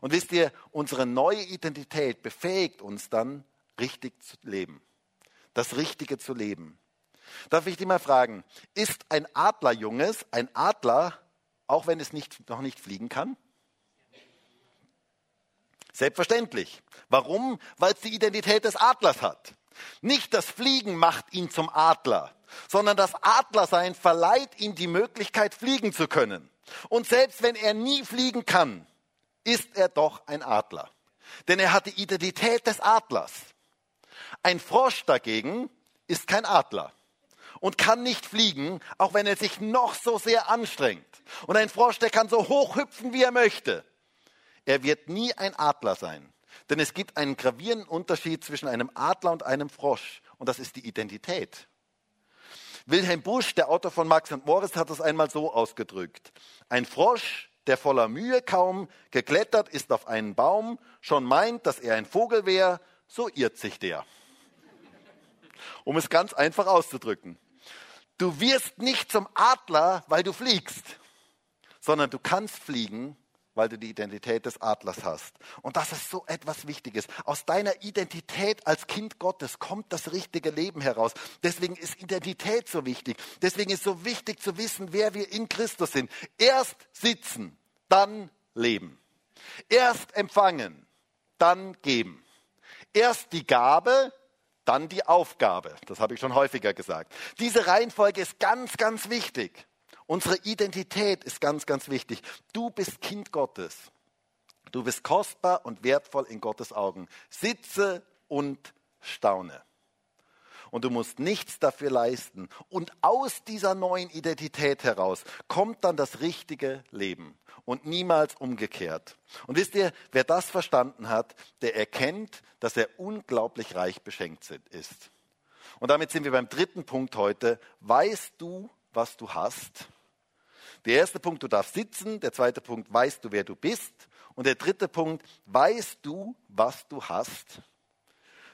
Und wisst ihr, unsere neue Identität befähigt uns dann, richtig zu leben. Das Richtige zu leben. Darf ich dich mal fragen, ist ein Adlerjunges ein Adler, auch wenn es nicht, noch nicht fliegen kann? Selbstverständlich. Warum? Weil es die Identität des Adlers hat. Nicht das Fliegen macht ihn zum Adler, sondern das Adlersein verleiht ihm die Möglichkeit, fliegen zu können. Und selbst wenn er nie fliegen kann, ist er doch ein Adler. Denn er hat die Identität des Adlers. Ein Frosch dagegen ist kein Adler und kann nicht fliegen, auch wenn er sich noch so sehr anstrengt. Und ein Frosch, der kann so hoch hüpfen, wie er möchte. Er wird nie ein Adler sein. Denn es gibt einen gravierenden Unterschied zwischen einem Adler und einem Frosch. Und das ist die Identität. Wilhelm Busch, der Autor von Max und Moritz, hat das einmal so ausgedrückt. Ein Frosch, der voller Mühe kaum geklettert ist auf einen Baum, schon meint, dass er ein Vogel wäre, so irrt sich der. Um es ganz einfach auszudrücken. Du wirst nicht zum Adler, weil du fliegst, sondern du kannst fliegen, weil du die Identität des Adlers hast. Und das ist so etwas Wichtiges. Aus deiner Identität als Kind Gottes kommt das richtige Leben heraus. Deswegen ist Identität so wichtig. Deswegen ist so wichtig zu wissen, wer wir in Christus sind. Erst sitzen, dann leben. Erst empfangen, dann geben. Erst die Gabe, dann die Aufgabe. Das habe ich schon häufiger gesagt. Diese Reihenfolge ist ganz, ganz wichtig. Unsere Identität ist ganz, ganz wichtig. Du bist Kind Gottes. Du bist kostbar und wertvoll in Gottes Augen. Sitze und staune. Und du musst nichts dafür leisten. Und aus dieser neuen Identität heraus kommt dann das richtige Leben und niemals umgekehrt. Und wisst ihr, wer das verstanden hat, der erkennt, dass er unglaublich reich beschenkt ist. Und damit sind wir beim dritten Punkt heute. Weißt du, was du hast? Der erste Punkt, du darfst sitzen. Der zweite Punkt, weißt du, wer du bist? Und der dritte Punkt, weißt du, was du hast?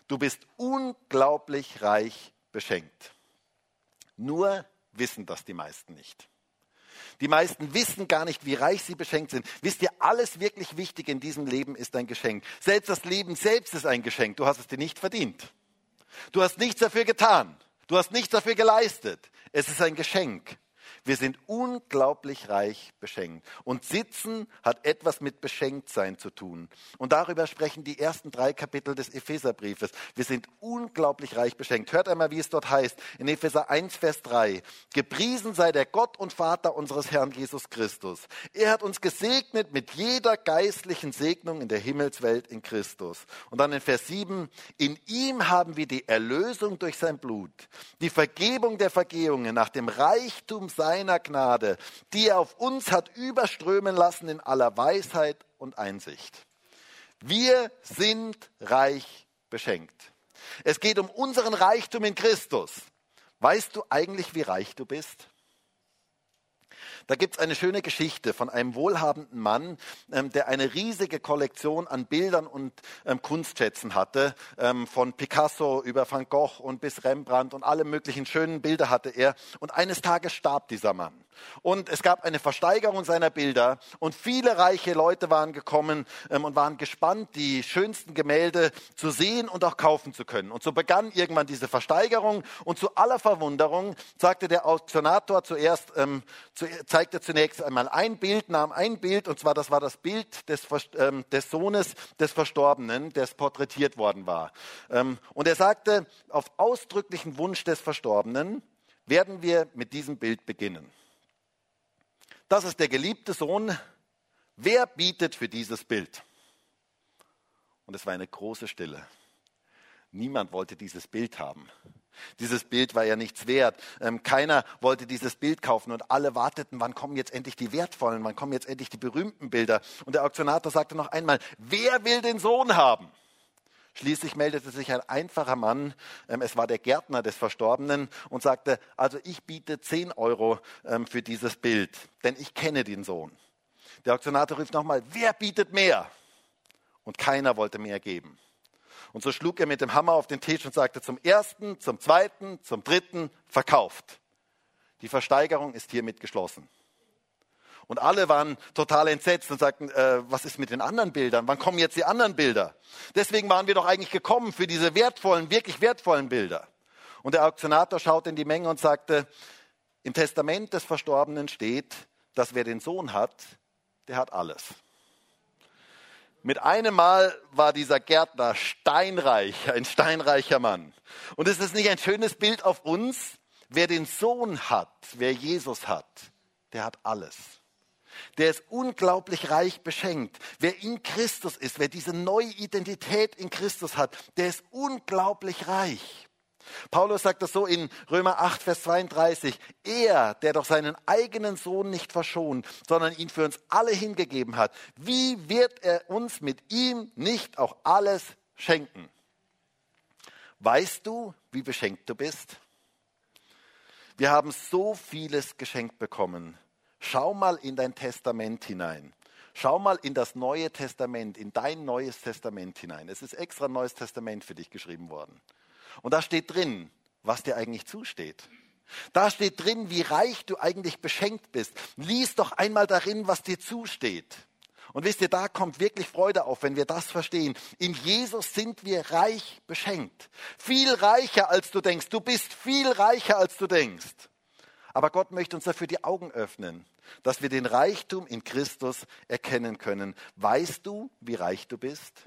Du bist unglaublich reich beschenkt. Nur wissen das die meisten nicht. Die meisten wissen gar nicht, wie reich sie beschenkt sind. Wisst ihr, alles wirklich Wichtige in diesem Leben ist ein Geschenk. Selbst das Leben selbst ist ein Geschenk. Du hast es dir nicht verdient. Du hast nichts dafür getan. Du hast nichts dafür geleistet. Es ist ein Geschenk. Wir sind unglaublich reich beschenkt. Und sitzen hat etwas mit Beschenktsein zu tun. Und darüber sprechen die ersten drei Kapitel des Epheserbriefes. Wir sind unglaublich reich beschenkt. Hört einmal, wie es dort heißt. In Epheser 1, Vers 3. Gepriesen sei der Gott und Vater unseres Herrn Jesus Christus. Er hat uns gesegnet mit jeder geistlichen Segnung in der Himmelswelt in Christus. Und dann in Vers 7. In ihm haben wir die Erlösung durch sein Blut, die Vergebung der Vergehungen nach dem Reichtum seiner seiner Gnade, die er auf uns hat überströmen lassen in aller Weisheit und Einsicht. Wir sind reich beschenkt. Es geht um unseren Reichtum in Christus. Weißt du eigentlich, wie reich du bist? Da gibt es eine schöne Geschichte von einem wohlhabenden Mann, ähm, der eine riesige Kollektion an Bildern und ähm, Kunstschätzen hatte. Ähm, von Picasso über Van Gogh und bis Rembrandt und alle möglichen schönen Bilder hatte er. Und eines Tages starb dieser Mann. Und es gab eine Versteigerung seiner Bilder und viele reiche Leute waren gekommen ähm, und waren gespannt, die schönsten Gemälde zu sehen und auch kaufen zu können. Und so begann irgendwann diese Versteigerung und zu aller Verwunderung sagte der Auktionator zuerst, ähm, zu, zeigte zunächst einmal ein Bild, nahm ein Bild und zwar das war das Bild des, ähm, des Sohnes des Verstorbenen, das porträtiert worden war. Ähm, und er sagte, auf ausdrücklichen Wunsch des Verstorbenen werden wir mit diesem Bild beginnen. Das ist der geliebte Sohn. Wer bietet für dieses Bild? Und es war eine große Stille. Niemand wollte dieses Bild haben. Dieses Bild war ja nichts wert. Ähm, keiner wollte dieses Bild kaufen und alle warteten, wann kommen jetzt endlich die wertvollen, wann kommen jetzt endlich die berühmten Bilder. Und der Auktionator sagte noch einmal, wer will den Sohn haben? Schließlich meldete sich ein einfacher Mann, ähm, es war der Gärtner des Verstorbenen, und sagte, also ich biete 10 Euro ähm, für dieses Bild, denn ich kenne den Sohn. Der Auktionator rief nochmal, wer bietet mehr? Und keiner wollte mehr geben. Und so schlug er mit dem Hammer auf den Tisch und sagte zum ersten, zum zweiten, zum dritten, verkauft. Die Versteigerung ist hiermit geschlossen. Und alle waren total entsetzt und sagten, äh, was ist mit den anderen Bildern? Wann kommen jetzt die anderen Bilder? Deswegen waren wir doch eigentlich gekommen für diese wertvollen, wirklich wertvollen Bilder. Und der Auktionator schaute in die Menge und sagte, im Testament des Verstorbenen steht, dass wer den Sohn hat, der hat alles. Mit einem Mal war dieser Gärtner steinreich, ein steinreicher Mann. Und ist es nicht ein schönes Bild auf uns? Wer den Sohn hat, wer Jesus hat, der hat alles. Der ist unglaublich reich beschenkt. Wer in Christus ist, wer diese neue Identität in Christus hat, der ist unglaublich reich. Paulus sagt das so in Römer 8, Vers 32. Er, der doch seinen eigenen Sohn nicht verschont, sondern ihn für uns alle hingegeben hat, wie wird er uns mit ihm nicht auch alles schenken? Weißt du, wie beschenkt du bist? Wir haben so vieles geschenkt bekommen. Schau mal in dein Testament hinein. Schau mal in das Neue Testament, in dein neues Testament hinein. Es ist extra ein neues Testament für dich geschrieben worden. Und da steht drin, was dir eigentlich zusteht. Da steht drin, wie reich du eigentlich beschenkt bist. Lies doch einmal darin, was dir zusteht. Und wisst ihr, da kommt wirklich Freude auf, wenn wir das verstehen. In Jesus sind wir reich beschenkt. Viel reicher, als du denkst. Du bist viel reicher, als du denkst. Aber Gott möchte uns dafür die Augen öffnen, dass wir den Reichtum in Christus erkennen können. Weißt du, wie reich du bist?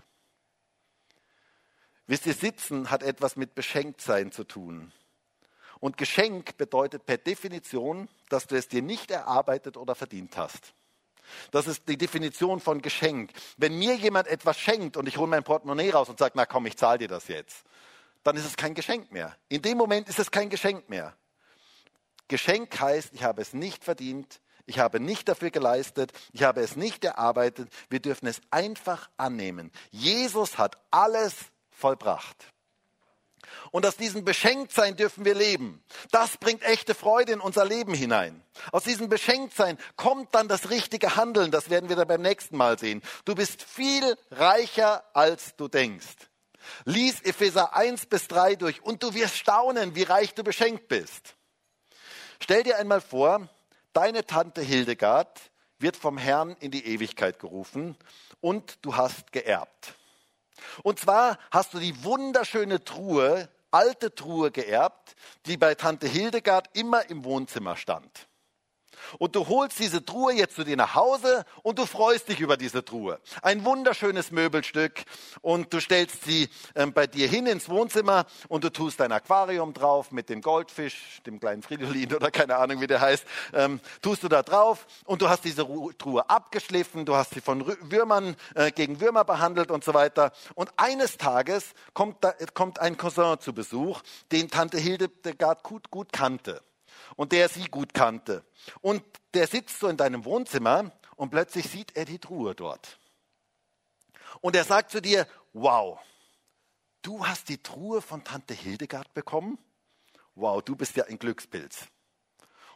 Wisst ihr, sitzen hat etwas mit Beschenktsein zu tun. Und Geschenk bedeutet per Definition, dass du es dir nicht erarbeitet oder verdient hast. Das ist die Definition von Geschenk. Wenn mir jemand etwas schenkt und ich hole mein Portemonnaie raus und sage, na komm, ich zahle dir das jetzt, dann ist es kein Geschenk mehr. In dem Moment ist es kein Geschenk mehr. Geschenk heißt, ich habe es nicht verdient, ich habe nicht dafür geleistet, ich habe es nicht erarbeitet, wir dürfen es einfach annehmen. Jesus hat alles vollbracht. Und aus diesem Beschenktsein dürfen wir leben. Das bringt echte Freude in unser Leben hinein. Aus diesem Beschenktsein kommt dann das richtige Handeln. Das werden wir dann beim nächsten Mal sehen. Du bist viel reicher, als du denkst. Lies Epheser 1 bis 3 durch und du wirst staunen, wie reich du beschenkt bist. Stell dir einmal vor, deine Tante Hildegard wird vom Herrn in die Ewigkeit gerufen und du hast geerbt. Und zwar hast du die wunderschöne Truhe, alte Truhe geerbt, die bei Tante Hildegard immer im Wohnzimmer stand. Und du holst diese Truhe jetzt zu dir nach Hause und du freust dich über diese Truhe. Ein wunderschönes Möbelstück und du stellst sie ähm, bei dir hin ins Wohnzimmer und du tust dein Aquarium drauf mit dem Goldfisch, dem kleinen Fridolin oder keine Ahnung, wie der heißt, ähm, tust du da drauf und du hast diese Truhe abgeschliffen, du hast sie von Würmern äh, gegen Würmer behandelt und so weiter. Und eines Tages kommt, da, kommt ein Cousin zu Besuch, den Tante Hildegard gut, gut kannte und der sie gut kannte. Und der sitzt so in deinem Wohnzimmer und plötzlich sieht er die Truhe dort. Und er sagt zu dir, wow, du hast die Truhe von Tante Hildegard bekommen? Wow, du bist ja ein Glückspilz.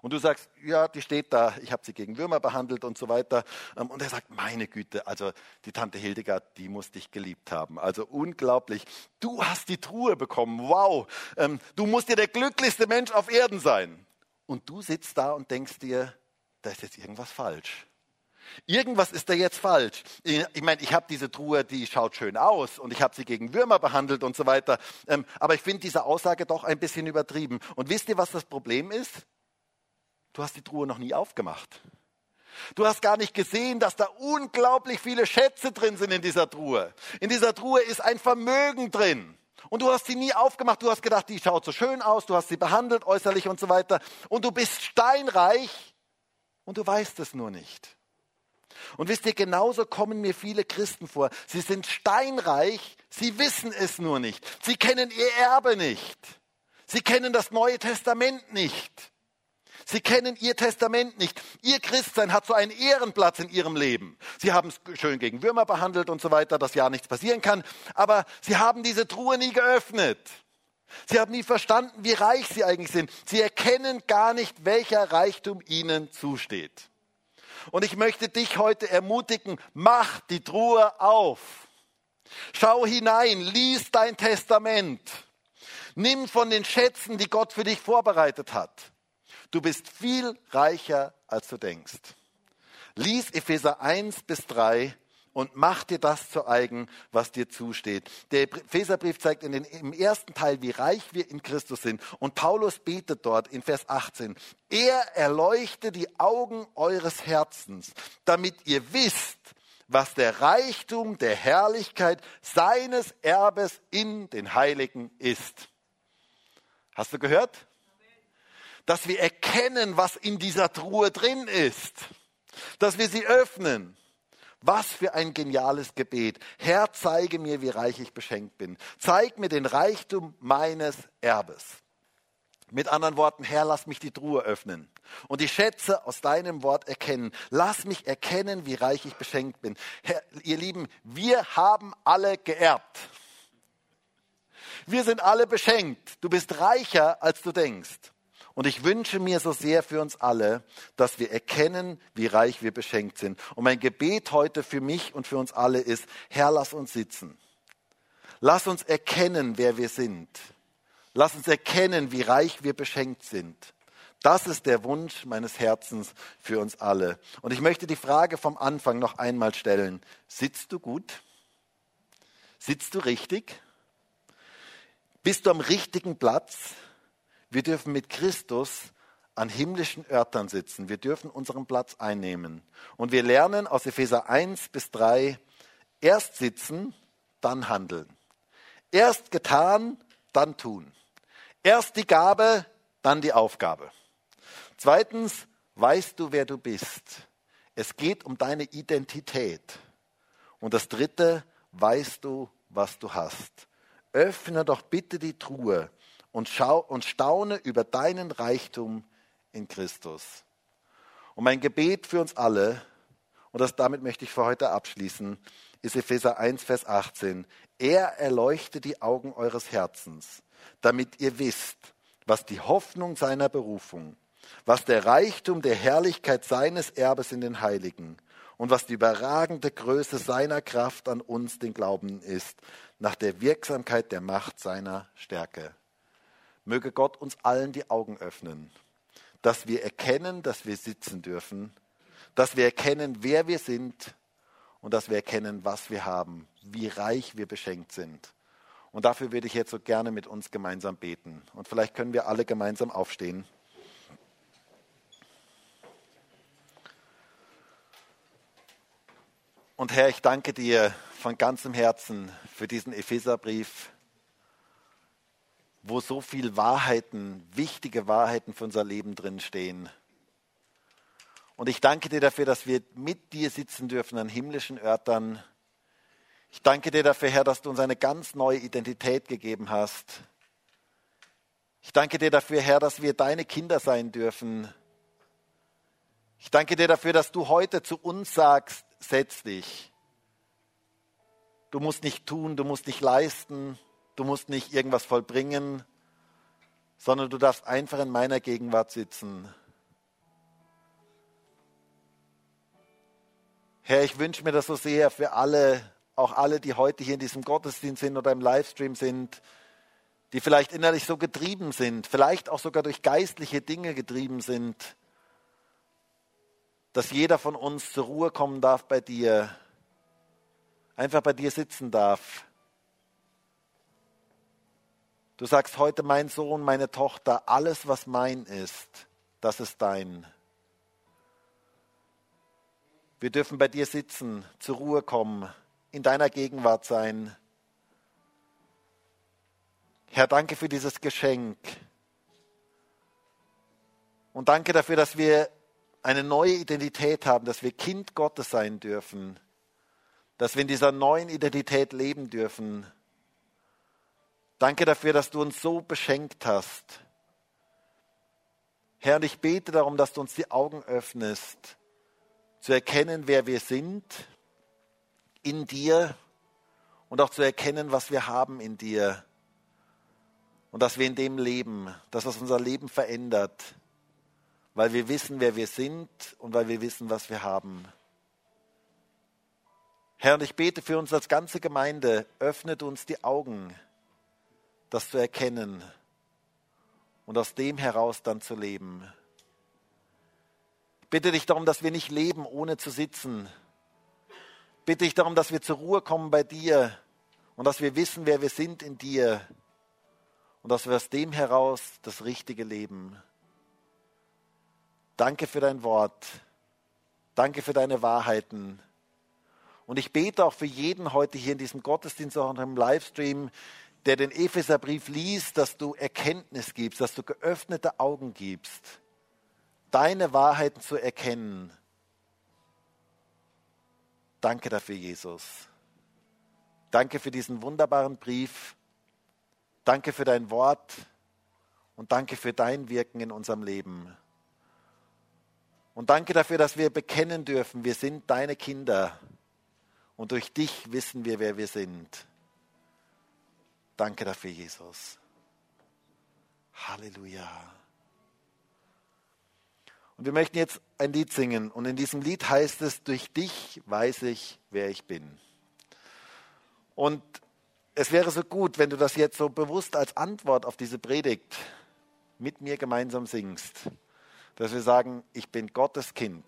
Und du sagst, ja, die steht da, ich habe sie gegen Würmer behandelt und so weiter. Ähm, und er sagt, meine Güte, also die Tante Hildegard, die muss dich geliebt haben. Also unglaublich. Du hast die Truhe bekommen, wow. Ähm, du musst ja der glücklichste Mensch auf Erden sein. Und du sitzt da und denkst dir, da ist jetzt irgendwas falsch. Irgendwas ist da jetzt falsch. Ich meine, ich habe diese Truhe, die schaut schön aus und ich habe sie gegen Würmer behandelt und so weiter. Ähm, aber ich finde diese Aussage doch ein bisschen übertrieben. Und wisst ihr, was das Problem ist? Du hast die Truhe noch nie aufgemacht. Du hast gar nicht gesehen, dass da unglaublich viele Schätze drin sind in dieser Truhe. In dieser Truhe ist ein Vermögen drin. Und du hast sie nie aufgemacht, du hast gedacht, die schaut so schön aus, du hast sie behandelt äußerlich und so weiter. Und du bist steinreich und du weißt es nur nicht. Und wisst ihr, genauso kommen mir viele Christen vor. Sie sind steinreich, sie wissen es nur nicht. Sie kennen ihr Erbe nicht. Sie kennen das Neue Testament nicht. Sie kennen Ihr Testament nicht. Ihr Christsein hat so einen Ehrenplatz in Ihrem Leben. Sie haben es schön gegen Würmer behandelt und so weiter, dass ja nichts passieren kann. Aber Sie haben diese Truhe nie geöffnet. Sie haben nie verstanden, wie reich Sie eigentlich sind. Sie erkennen gar nicht, welcher Reichtum Ihnen zusteht. Und ich möchte dich heute ermutigen, mach die Truhe auf. Schau hinein, lies dein Testament. Nimm von den Schätzen, die Gott für dich vorbereitet hat. Du bist viel reicher, als du denkst. Lies Epheser 1 bis 3 und mach dir das zu eigen, was dir zusteht. Der Epheserbrief zeigt in den, im ersten Teil, wie reich wir in Christus sind. Und Paulus betet dort in Vers 18, er erleuchte die Augen eures Herzens, damit ihr wisst, was der Reichtum der Herrlichkeit seines Erbes in den Heiligen ist. Hast du gehört? Dass wir erkennen, was in dieser Truhe drin ist. dass wir sie öffnen. Was für ein geniales Gebet. Herr, zeige mir, wie reich ich beschenkt bin. Zeig mir den Reichtum meines Erbes. Mit anderen Worten, Herr, lass mich die Truhe öffnen und die Schätze aus deinem Wort erkennen. Lass mich erkennen, wie reich ich beschenkt bin. Herr, ihr Lieben, wir haben alle geerbt. Wir sind alle beschenkt. Du bist reicher, als du denkst. Und ich wünsche mir so sehr für uns alle, dass wir erkennen, wie reich wir beschenkt sind. Und mein Gebet heute für mich und für uns alle ist, Herr, lass uns sitzen. Lass uns erkennen, wer wir sind. Lass uns erkennen, wie reich wir beschenkt sind. Das ist der Wunsch meines Herzens für uns alle. Und ich möchte die Frage vom Anfang noch einmal stellen. Sitzt du gut? Sitzt du richtig? Bist du am richtigen Platz? Wir dürfen mit Christus an himmlischen Örtern sitzen. Wir dürfen unseren Platz einnehmen. Und wir lernen aus Epheser 1 bis 3, erst sitzen, dann handeln. Erst getan, dann tun. Erst die Gabe, dann die Aufgabe. Zweitens, weißt du, wer du bist. Es geht um deine Identität. Und das Dritte, weißt du, was du hast. Öffne doch bitte die Truhe und, schau, und staune über deinen Reichtum in Christus. Und mein Gebet für uns alle, und das, damit möchte ich für heute abschließen, ist Epheser 1, Vers 18. Er erleuchte die Augen eures Herzens, damit ihr wisst, was die Hoffnung seiner Berufung, was der Reichtum der Herrlichkeit seines Erbes in den Heiligen und was die überragende Größe seiner Kraft an uns, den Glauben, ist, nach der Wirksamkeit der Macht seiner Stärke. Möge Gott uns allen die Augen öffnen, dass wir erkennen, dass wir sitzen dürfen, dass wir erkennen, wer wir sind und dass wir erkennen, was wir haben, wie reich wir beschenkt sind. Und dafür würde ich jetzt so gerne mit uns gemeinsam beten. Und vielleicht können wir alle gemeinsam aufstehen. Und Herr, ich danke dir von ganzem Herzen für diesen Epheserbrief, wo so viel Wahrheiten, wichtige Wahrheiten für unser Leben drinstehen. Und ich danke dir dafür, dass wir mit dir sitzen dürfen an himmlischen Örtern, ich danke dir dafür, Herr, dass du uns eine ganz neue Identität gegeben hast. Ich danke dir dafür, Herr, dass wir deine Kinder sein dürfen. Ich danke dir dafür, dass du heute zu uns sagst, setz dich. Du musst nicht tun, du musst nicht leisten, du musst nicht irgendwas vollbringen, sondern du darfst einfach in meiner Gegenwart sitzen. Herr, ich wünsche mir das so sehr für alle, auch alle, die heute hier in diesem Gottesdienst sind oder im Livestream sind, die vielleicht innerlich so getrieben sind, vielleicht auch sogar durch geistliche Dinge getrieben sind, dass jeder von uns zur Ruhe kommen darf bei dir, einfach bei dir sitzen darf. Du sagst heute, mein Sohn, meine Tochter, alles, was mein ist, das ist dein. Wir dürfen bei dir sitzen, zur Ruhe kommen, in deiner Gegenwart sein. Herr, danke für dieses Geschenk. Und danke dafür, dass wir eine neue Identität haben, dass wir Kind Gottes sein dürfen, dass wir in dieser neuen Identität leben dürfen. Danke dafür, dass du uns so beschenkt hast. Herr, und ich bete darum, dass du uns die Augen öffnest, zu erkennen, wer wir sind in dir und auch zu erkennen, was wir haben in dir. Und dass wir in dem leben, dass das unser Leben verändert, weil wir wissen, wer wir sind und weil wir wissen, was wir haben. Herr, und ich bete für uns als ganze Gemeinde, öffnet uns die Augen, das zu erkennen und aus dem heraus dann zu leben. Ich bitte dich darum, dass wir nicht leben, ohne zu sitzen, bitte ich darum, dass wir zur Ruhe kommen bei dir und dass wir wissen, wer wir sind in dir und dass wir aus dem heraus das Richtige leben. Danke für dein Wort. Danke für deine Wahrheiten. Und ich bete auch für jeden heute hier in diesem Gottesdienst, auch im Livestream, der den Epheserbrief liest, dass du Erkenntnis gibst, dass du geöffnete Augen gibst, deine Wahrheiten zu erkennen Danke dafür, Jesus. Danke für diesen wunderbaren Brief. Danke für dein Wort und danke für dein Wirken in unserem Leben. Und danke dafür, dass wir bekennen dürfen, wir sind deine Kinder und durch dich wissen wir, wer wir sind. Danke dafür, Jesus. Halleluja. Und wir möchten jetzt ein Lied singen. Und in diesem Lied heißt es, durch dich weiß ich, wer ich bin. Und es wäre so gut, wenn du das jetzt so bewusst als Antwort auf diese Predigt mit mir gemeinsam singst. Dass wir sagen, ich bin Gottes Kind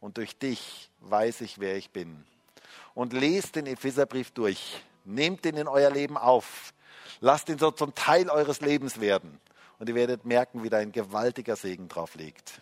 und durch dich weiß ich, wer ich bin. Und lest den Epheserbrief durch. Nehmt ihn in euer Leben auf. Lasst ihn so zum Teil eures Lebens werden. Und ihr werdet merken, wie da ein gewaltiger Segen drauf liegt.